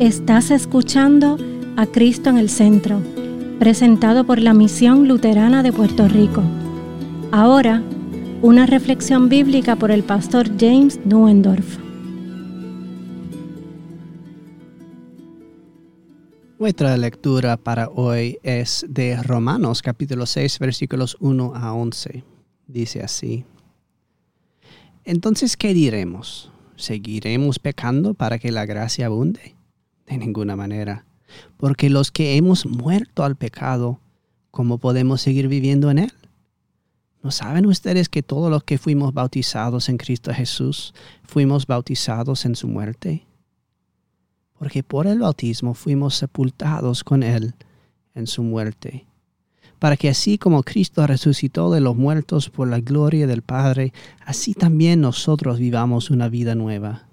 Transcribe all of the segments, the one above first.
Estás escuchando a Cristo en el Centro, presentado por la Misión Luterana de Puerto Rico. Ahora, una reflexión bíblica por el pastor James Nuendorf. Nuestra lectura para hoy es de Romanos capítulo 6 versículos 1 a 11. Dice así. Entonces, ¿qué diremos? ¿Seguiremos pecando para que la gracia abunde? De ninguna manera. Porque los que hemos muerto al pecado, ¿cómo podemos seguir viviendo en él? ¿No saben ustedes que todos los que fuimos bautizados en Cristo Jesús fuimos bautizados en su muerte? Porque por el bautismo fuimos sepultados con Él en su muerte, para que así como Cristo resucitó de los muertos por la gloria del Padre, así también nosotros vivamos una vida nueva.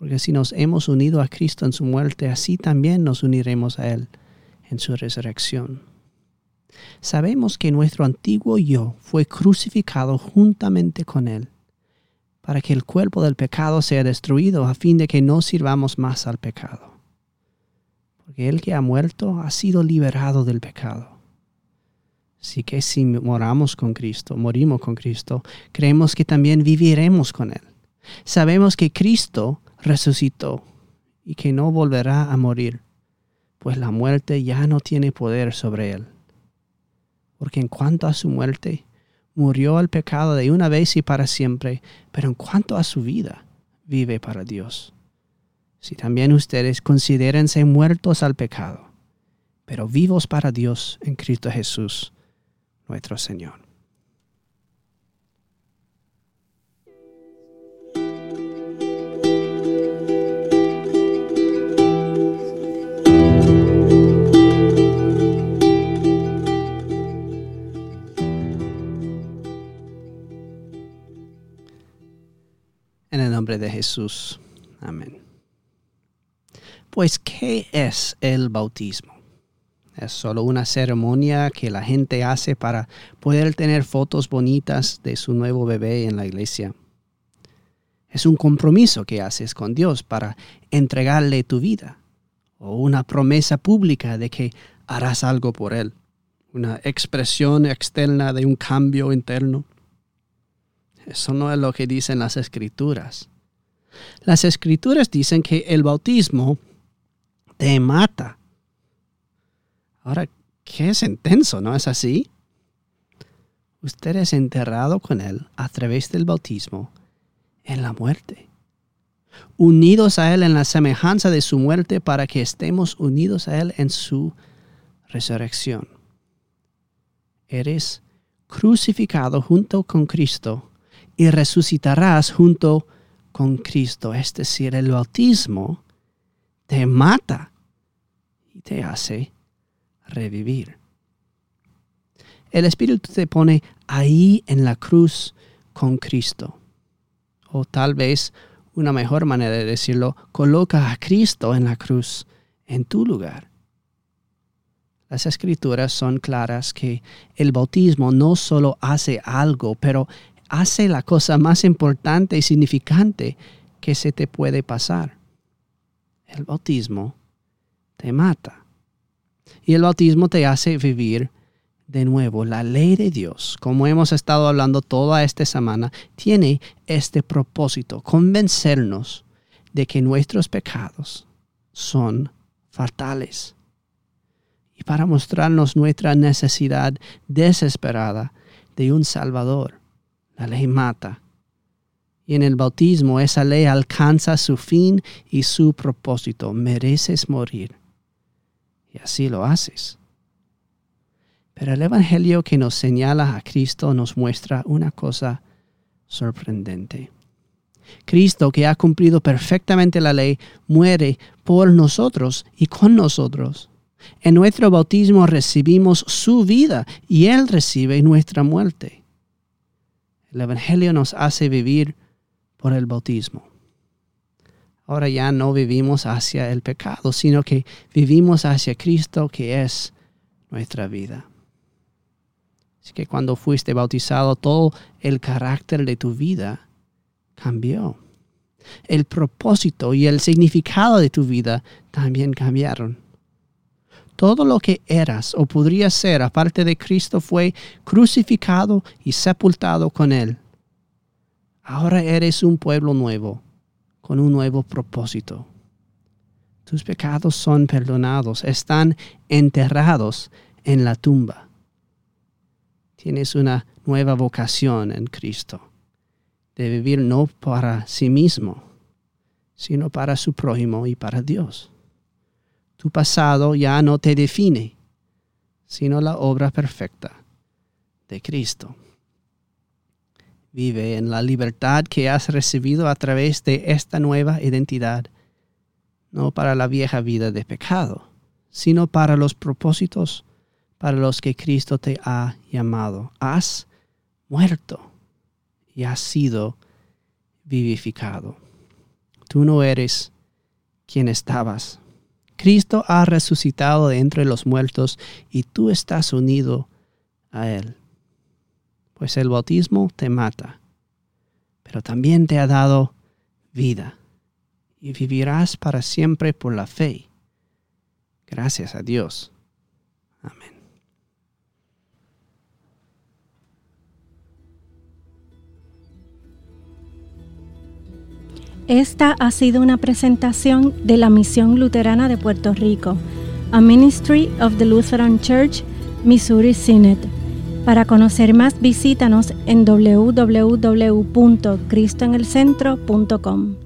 Porque si nos hemos unido a Cristo en su muerte, así también nos uniremos a Él en su resurrección. Sabemos que nuestro antiguo yo fue crucificado juntamente con Él, para que el cuerpo del pecado sea destruido a fin de que no sirvamos más al pecado. Porque el que ha muerto ha sido liberado del pecado. Así que si moramos con Cristo, morimos con Cristo, creemos que también viviremos con Él. Sabemos que Cristo resucitó y que no volverá a morir, pues la muerte ya no tiene poder sobre él. Porque en cuanto a su muerte, murió al pecado de una vez y para siempre, pero en cuanto a su vida, vive para Dios. Si también ustedes considérense muertos al pecado, pero vivos para Dios en Cristo Jesús, nuestro Señor. De Jesús. Amén. Pues, ¿qué es el bautismo? Es solo una ceremonia que la gente hace para poder tener fotos bonitas de su nuevo bebé en la iglesia. Es un compromiso que haces con Dios para entregarle tu vida o una promesa pública de que harás algo por Él, una expresión externa de un cambio interno. Eso no es lo que dicen las escrituras. Las escrituras dicen que el bautismo te mata. Ahora, qué es intenso, ¿no es así? Usted es enterrado con Él a través del bautismo en la muerte. Unidos a Él en la semejanza de su muerte para que estemos unidos a Él en su resurrección. Eres crucificado junto con Cristo y resucitarás junto con Cristo, es decir, el bautismo, te mata y te hace revivir. El Espíritu te pone ahí en la cruz con Cristo. O tal vez una mejor manera de decirlo, coloca a Cristo en la cruz en tu lugar. Las escrituras son claras que el bautismo no solo hace algo, pero hace la cosa más importante y significante que se te puede pasar. El bautismo te mata. Y el bautismo te hace vivir de nuevo. La ley de Dios, como hemos estado hablando toda esta semana, tiene este propósito, convencernos de que nuestros pecados son fatales. Y para mostrarnos nuestra necesidad desesperada de un Salvador la ley mata. Y en el bautismo esa ley alcanza su fin y su propósito. Mereces morir. Y así lo haces. Pero el Evangelio que nos señala a Cristo nos muestra una cosa sorprendente. Cristo, que ha cumplido perfectamente la ley, muere por nosotros y con nosotros. En nuestro bautismo recibimos su vida y Él recibe nuestra muerte. El Evangelio nos hace vivir por el bautismo. Ahora ya no vivimos hacia el pecado, sino que vivimos hacia Cristo que es nuestra vida. Así que cuando fuiste bautizado, todo el carácter de tu vida cambió. El propósito y el significado de tu vida también cambiaron. Todo lo que eras o podría ser aparte de Cristo fue crucificado y sepultado con Él. Ahora eres un pueblo nuevo, con un nuevo propósito. Tus pecados son perdonados, están enterrados en la tumba. Tienes una nueva vocación en Cristo, de vivir no para sí mismo, sino para su prójimo y para Dios. Tu pasado ya no te define, sino la obra perfecta de Cristo. Vive en la libertad que has recibido a través de esta nueva identidad, no para la vieja vida de pecado, sino para los propósitos para los que Cristo te ha llamado. Has muerto y has sido vivificado. Tú no eres quien estabas Cristo ha resucitado de entre los muertos y tú estás unido a Él. Pues el bautismo te mata, pero también te ha dado vida y vivirás para siempre por la fe. Gracias a Dios. Amén. Esta ha sido una presentación de la Misión Luterana de Puerto Rico, a Ministry of the Lutheran Church, Missouri Synod. Para conocer más, visítanos en www.cristoenelcentro.com.